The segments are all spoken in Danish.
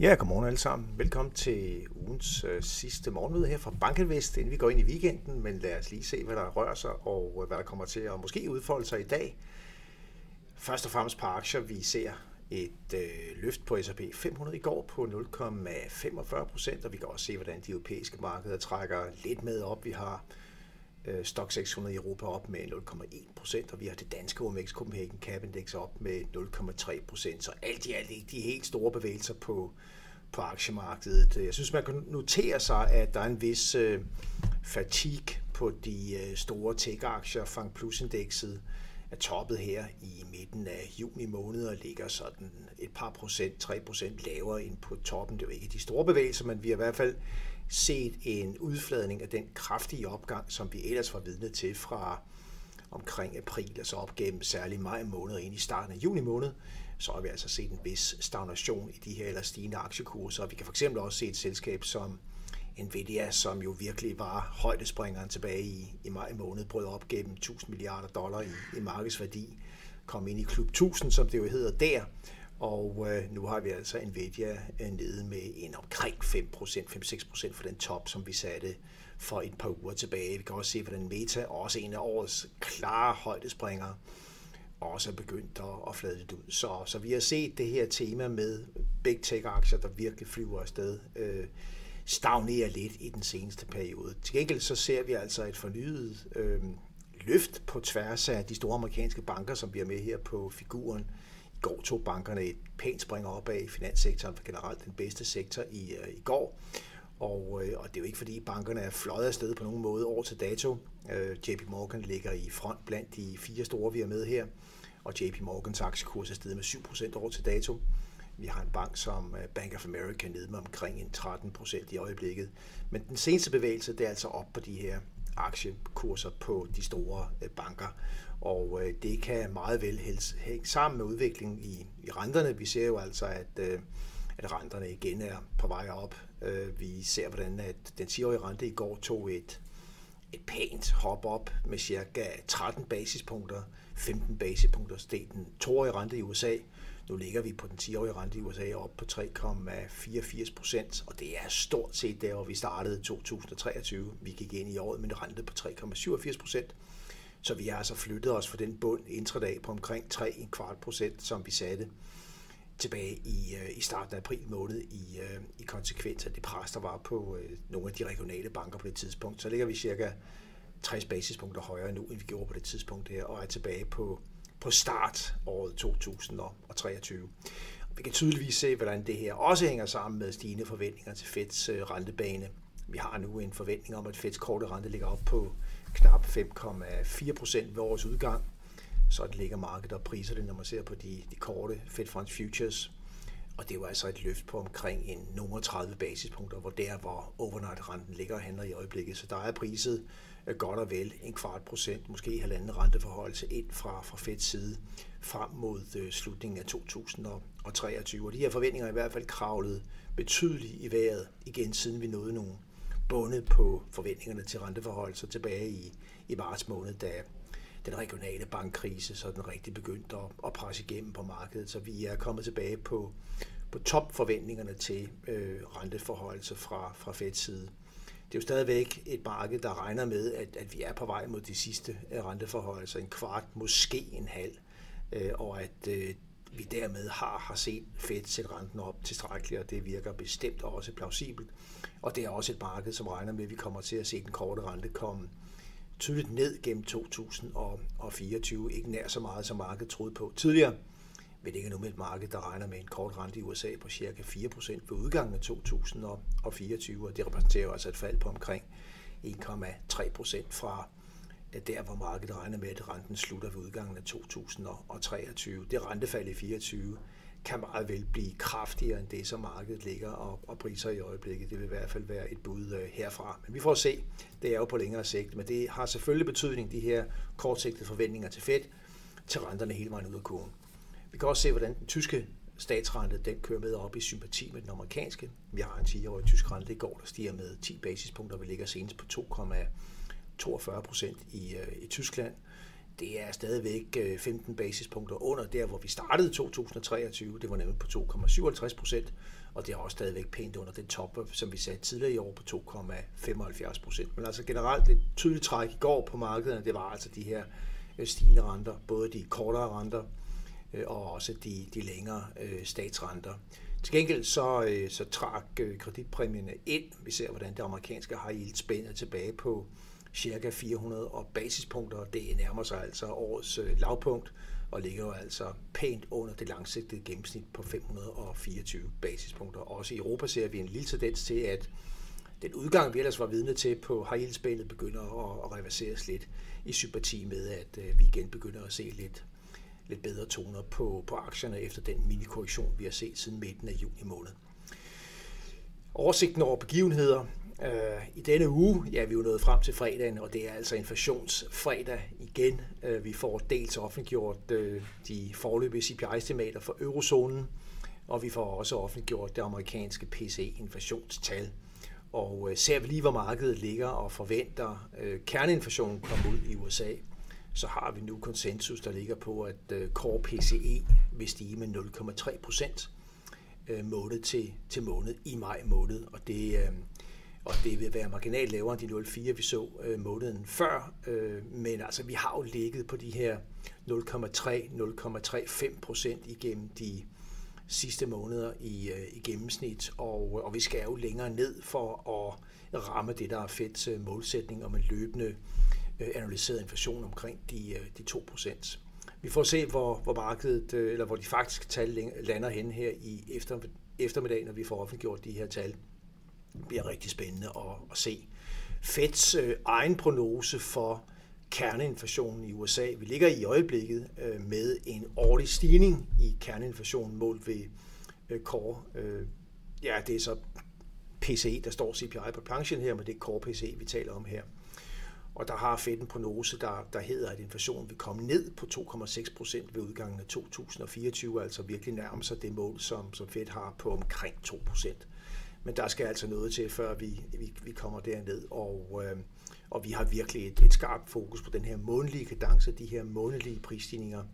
Ja, godmorgen alle sammen. Velkommen til ugens øh, sidste morgenmøde her fra Bankenvest, inden vi går ind i weekenden, men lad os lige se, hvad der rører sig og øh, hvad der kommer til at måske udfolde sig i dag. Først og fremmest på aktier, vi ser et øh, løft på S&P 500 i går på 0,45 procent, og vi kan også se, hvordan de europæiske markeder trækker lidt med op. Vi har øh, Stock 600 i Europa op med 0,1 procent, og vi har det danske OMX Copenhagen Cap Index op med 0,3 procent. Så alt i alt ikke de helt store bevægelser på, på aktiemarkedet. Jeg synes, man kan notere sig, at der er en vis øh, fatigue på de øh, store tech-aktier. Fang Plus-indekset er toppet her i midten af juni måned og ligger sådan et par procent, 3 procent lavere end på toppen. Det er jo ikke de store bevægelser, men vi har i hvert fald set en udfladning af den kraftige opgang, som vi ellers var vidne til fra omkring april, altså op gennem særlig maj måned og ind i starten af juni måned, så har vi altså set en vis stagnation i de her eller stigende aktiekurser. Vi kan for eksempel også se et selskab som Nvidia, som jo virkelig var højdespringeren tilbage i, i maj måned, brød op gennem 1000 milliarder dollar i, i markedsværdi, kom ind i klub 1000, som det jo hedder der, og øh, nu har vi altså Nvidia øh, nede med en omkring 5%, 5-6% for den top, som vi satte for et par uger tilbage. Vi kan også se, hvordan Meta, også en af årets klare højdespringere, også er begyndt at, at flade lidt ud. Så, så vi har set det her tema med big tech-aktier, der virkelig flyver afsted, øh, stagnere lidt i den seneste periode. Til gengæld så ser vi altså et fornyet øh, løft på tværs af de store amerikanske banker, som vi er med her på figuren. Går tog bankerne et pænt spring op af finanssektoren, for generelt den bedste sektor i, øh, i går. Og, øh, og det er jo ikke fordi bankerne er fløjet afsted på nogen måde år til dato. Øh, JP Morgan ligger i front blandt de fire store, vi er med her. Og JP Morgans aktiekurs er steget med 7% år til dato. Vi har en bank som øh, Bank of America nede med omkring en 13 procent i øjeblikket. Men den seneste bevægelse, det er altså op på de her aktiekurser på de store øh, banker. Og øh, det kan meget vel hænge sammen med udviklingen i, i renterne. Vi ser jo altså, at, øh, at renterne igen er på vej op. Vi ser, hvordan at den 10-årige rente i går tog et, et pænt hop op med cirka 13 basispunkter. 15 basispunkter steg den 2-årige rente i USA, nu ligger vi på den 10-årige rente i USA op på 3,84 procent, og det er stort set der, hvor vi startede i 2023. Vi gik ind i året med en rente på 3,87 procent. Så vi har altså flyttet os fra den bund intradag på omkring 3,25 procent, som vi satte tilbage i, øh, i starten af april måned i, øh, i konsekvens af det pres, der var på øh, nogle af de regionale banker på det tidspunkt. Så ligger vi cirka 60 basispunkter højere nu, end vi gjorde på det tidspunkt her, og er tilbage på på start året 2023. Vi kan tydeligvis se, hvordan det her også hænger sammen med stigende forventninger til Feds øh, rentebane. Vi har nu en forventning om, at Feds korte rente ligger op på knap 5,4 procent ved årets udgang. Så det ligger markedet og priser det, når man ser på de, de korte Fed Funds Futures. Og det var altså et løft på omkring en nummer 30 basispunkter, hvor der, hvor overnight-renten ligger og handler i øjeblikket. Så der er priset øh, godt og vel en kvart procent, måske halvanden renteforhold ind fra, fra Feds side frem mod øh, slutningen af 2023. Og de her forventninger er i hvert fald kravlet betydeligt i vejret igen, siden vi nåede nogle bundet på forventningerne til renteforhold, så tilbage i, i marts måned, da den regionale bankkrise så den rigtig begyndte at, at presse igennem på markedet. Så vi er kommet tilbage på, på topforventningerne til øh, renteforhold fra, fra Feds side det er jo stadigvæk et marked, der regner med, at, at vi er på vej mod de sidste øh, renteforholdelser, en kvart, måske en halv, øh, og at øh, vi dermed har, har set Fed sætte renten op tilstrækkeligt, og det virker bestemt også plausibelt. Og det er også et marked, som regner med, at vi kommer til at se den korte rente komme tydeligt ned gennem 2024, ikke nær så meget, som markedet troede på tidligere. Vi ligger nu med et marked, der regner med en kort rente i USA på ca. 4% ved udgangen af 2024, og det repræsenterer altså et fald på omkring 1,3% fra der, hvor markedet regner med, at renten slutter ved udgangen af 2023. Det rentefald i 24 kan meget vel blive kraftigere end det, som markedet ligger og, og priser i øjeblikket. Det vil i hvert fald være et bud øh, herfra. Men vi får se. Det er jo på længere sigt, men det har selvfølgelig betydning, de her kortsigtede forventninger til Fed, til renterne hele vejen ud af kurven. Vi kan også se, hvordan den tyske statsrente den kører med op i sympati med den amerikanske. Vi har en 10-årig tysk rente i går, der stiger med 10 basispunkter. Vi ligger senest på 2,42 procent i, øh, i Tyskland det er stadigvæk øh, 15 basispunkter under der, hvor vi startede 2023. Det var nemlig på 2,57 procent, og det er også stadigvæk pænt under den top, som vi sagde tidligere i år på 2,75 procent. Men altså generelt et tydeligt træk i går på markederne, det var altså de her øh, stigende renter, både de kortere renter øh, og også de, de længere statsrenter. Til gengæld så, så trak kreditpræmierne ind. Vi ser, hvordan det amerikanske har yield spændet tilbage på cirka 400 og basispunkter. Det nærmer sig altså årets øh, lavpunkt og ligger jo altså pænt under det langsigtede gennemsnit på 524 basispunkter. Også i Europa ser vi en lille tendens til, at den udgang, vi ellers var vidne til på high begynder at, at reverseres lidt i sympati med, at øh, vi igen begynder at se lidt, lidt bedre toner på, på aktierne efter den mini-korrektion, vi har set siden midten af juni måned. Oversigten over begivenheder Øh, I denne uge, ja, vi er jo nået frem til fredagen, og det er altså inflationsfredag igen. Øh, vi får dels offentliggjort øh, de forløbige CPI-estimater for eurozonen, og vi får også offentliggjort det amerikanske PCE-inflationstal. Og øh, ser vi lige, hvor markedet ligger og forventer øh, kerneinflationen komme ud i USA, så har vi nu konsensus, der ligger på, at øh, core PCE vil stige med 0,3 procent måned til, til måned i maj måned. Og det, og det vil være marginalt lavere end de 0,4, vi så øh, måneden før. Øh, men altså, vi har jo ligget på de her 0,3-0,35 procent igennem de sidste måneder i, øh, i gennemsnit, og, øh, og vi skal jo længere ned for at ramme det, der er fedt øh, målsætning om en løbende øh, analyseret inflation omkring de, øh, de 2 procent. Vi får se, hvor, hvor markedet, øh, eller hvor de faktiske tal lander hen her i efter, eftermiddag, når vi får offentliggjort de her tal bliver rigtig spændende at, at se. Feds øh, egen prognose for kerneinflationen i USA. Vi ligger i øjeblikket øh, med en årlig stigning i kerneinflationen målt ved øh, core. Øh, ja, det er så PCE, der står CPI på planchen her, men det er core PCE, vi taler om her. Og der har Fed en prognose, der, der hedder, at inflationen vil komme ned på 2,6 procent ved udgangen af 2024, altså virkelig nærme sig det mål, som, som Fed har på omkring 2 procent. Men der skal altså noget til, før vi, vi, vi kommer derned, og, øh, og vi har virkelig et, et skarpt fokus på den her månedlige kadence, de her månedlige prisstigninger,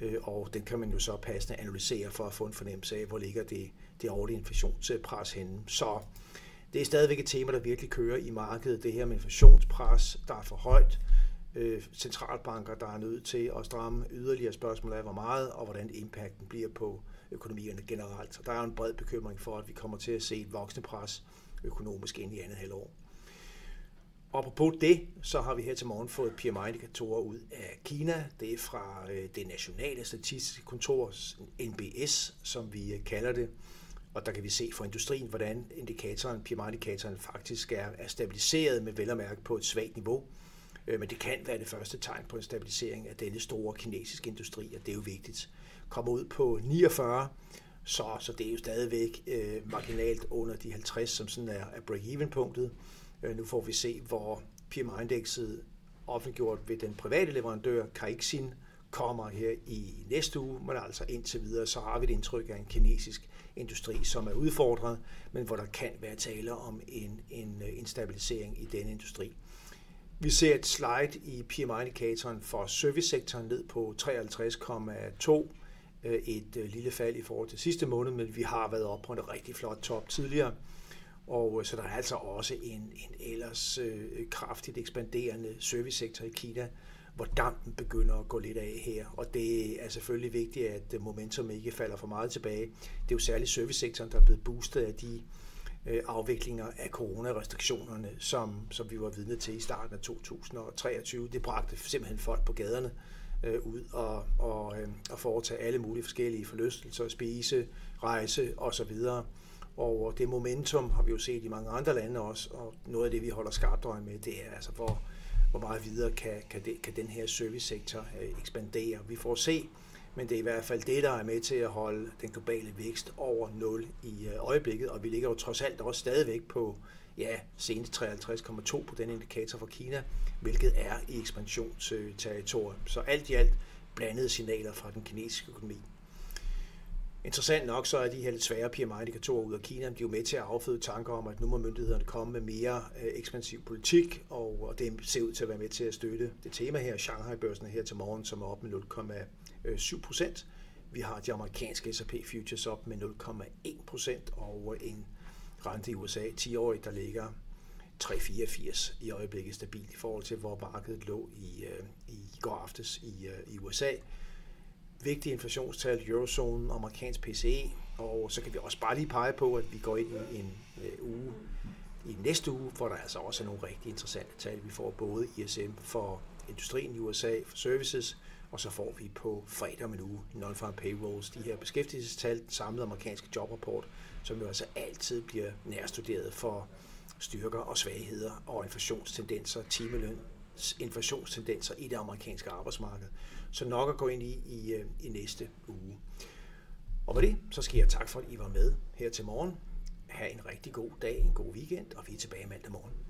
øh, og den kan man jo så passende analysere for at få en fornemmelse af, hvor ligger det, det årlige inflationspres henne. Så det er stadigvæk et tema, der virkelig kører i markedet, det her med inflationspres, der er for højt, øh, centralbanker, der er nødt til at stramme yderligere spørgsmål af, hvor meget og hvordan impacten bliver på, økonomierne generelt. Så der er en bred bekymring for, at vi kommer til at se et voksende pres økonomisk ind i andet halvår. Og på det, så har vi her til morgen fået PMI-indikatorer ud af Kina. Det er fra øh, det nationale statistiske kontor, NBS, som vi øh, kalder det. Og der kan vi se for industrien, hvordan indikatoren, PMI-indikatoren faktisk er, er stabiliseret med vel at mærke på et svagt niveau. Øh, men det kan være det første tegn på en stabilisering af denne store kinesiske industri, og det er jo vigtigt kommer ud på 49, så, så det er jo stadigvæk øh, marginalt under de 50, som sådan er, er break-even-punktet. Øh, nu får vi se, hvor PMI-indekset offentliggjort ved den private leverandør, Caixin, kommer her i næste uge, men altså indtil videre, så har vi et indtryk af en kinesisk industri, som er udfordret, men hvor der kan være tale om en, en, en stabilisering i denne industri. Vi ser et slide i PMI-indikatoren for servicesektoren ned på 53,2 øh, et øh, lille fald i forhold til sidste måned, men vi har været op på en rigtig flot top tidligere. Og øh, så der er altså også en, en ellers øh, kraftigt ekspanderende servicesektor i Kina, hvor dampen begynder at gå lidt af her. Og det er selvfølgelig vigtigt, at momentum ikke falder for meget tilbage. Det er jo særligt servicesektoren, der er blevet boostet af de Øh, afviklinger af coronarestriktionerne, som, som vi var vidne til i starten af 2023. Det bragte simpelthen folk på gaderne øh, ud og, og, øh, og foretage alle mulige forskellige forlystelser, spise, rejse osv. Og det momentum har vi jo set i mange andre lande også, og noget af det, vi holder skarpt øje med, det er altså, hvor, hvor meget videre kan, kan, det, kan den her servicesektor øh, ekspandere. Vi får se, men det er i hvert fald det, der er med til at holde den globale vækst over 0 i øh, øjeblikket, og vi ligger jo trods alt også stadigvæk på ja, senest 53,2 på den indikator for Kina, hvilket er i ekspansionsterritorium. Så alt i alt blandede signaler fra den kinesiske økonomi. Interessant nok så er de her lidt svære PMI-indikatorer ud af Kina, de er jo med til at afføde tanker om, at nu må myndighederne komme med mere øh, ekspansiv politik, og, og det ser ud til at være med til at støtte det tema her. Shanghai-børsen her til morgen, som er op med Øh, 7%. Vi har de amerikanske S&P futures op med 0,1% og en rente i USA 10-årig, der ligger 3,84 i øjeblikket stabilt i forhold til, hvor markedet lå i, øh, i går aftes i, øh, i USA vigtige inflationstal, eurozonen, amerikansk PCE, og så kan vi også bare lige pege på, at vi går ind i en øh, uge i næste uge, hvor der altså også er nogle rigtig interessante tal. Vi får både ISM for industrien i USA, for services, og så får vi på fredag om en uge non-farm payrolls, de her beskæftigelsestal, den samlede amerikanske jobrapport, som jo altså altid bliver nærstuderet for styrker og svagheder og inflationstendenser, timeløn, inflationstendenser i det amerikanske arbejdsmarked. Så nok at gå ind i i, øh, i næste uge. Og med det, så skal jeg tak for, at I var med her til morgen. Ha' en rigtig god dag, en god weekend, og vi er tilbage mandag morgen.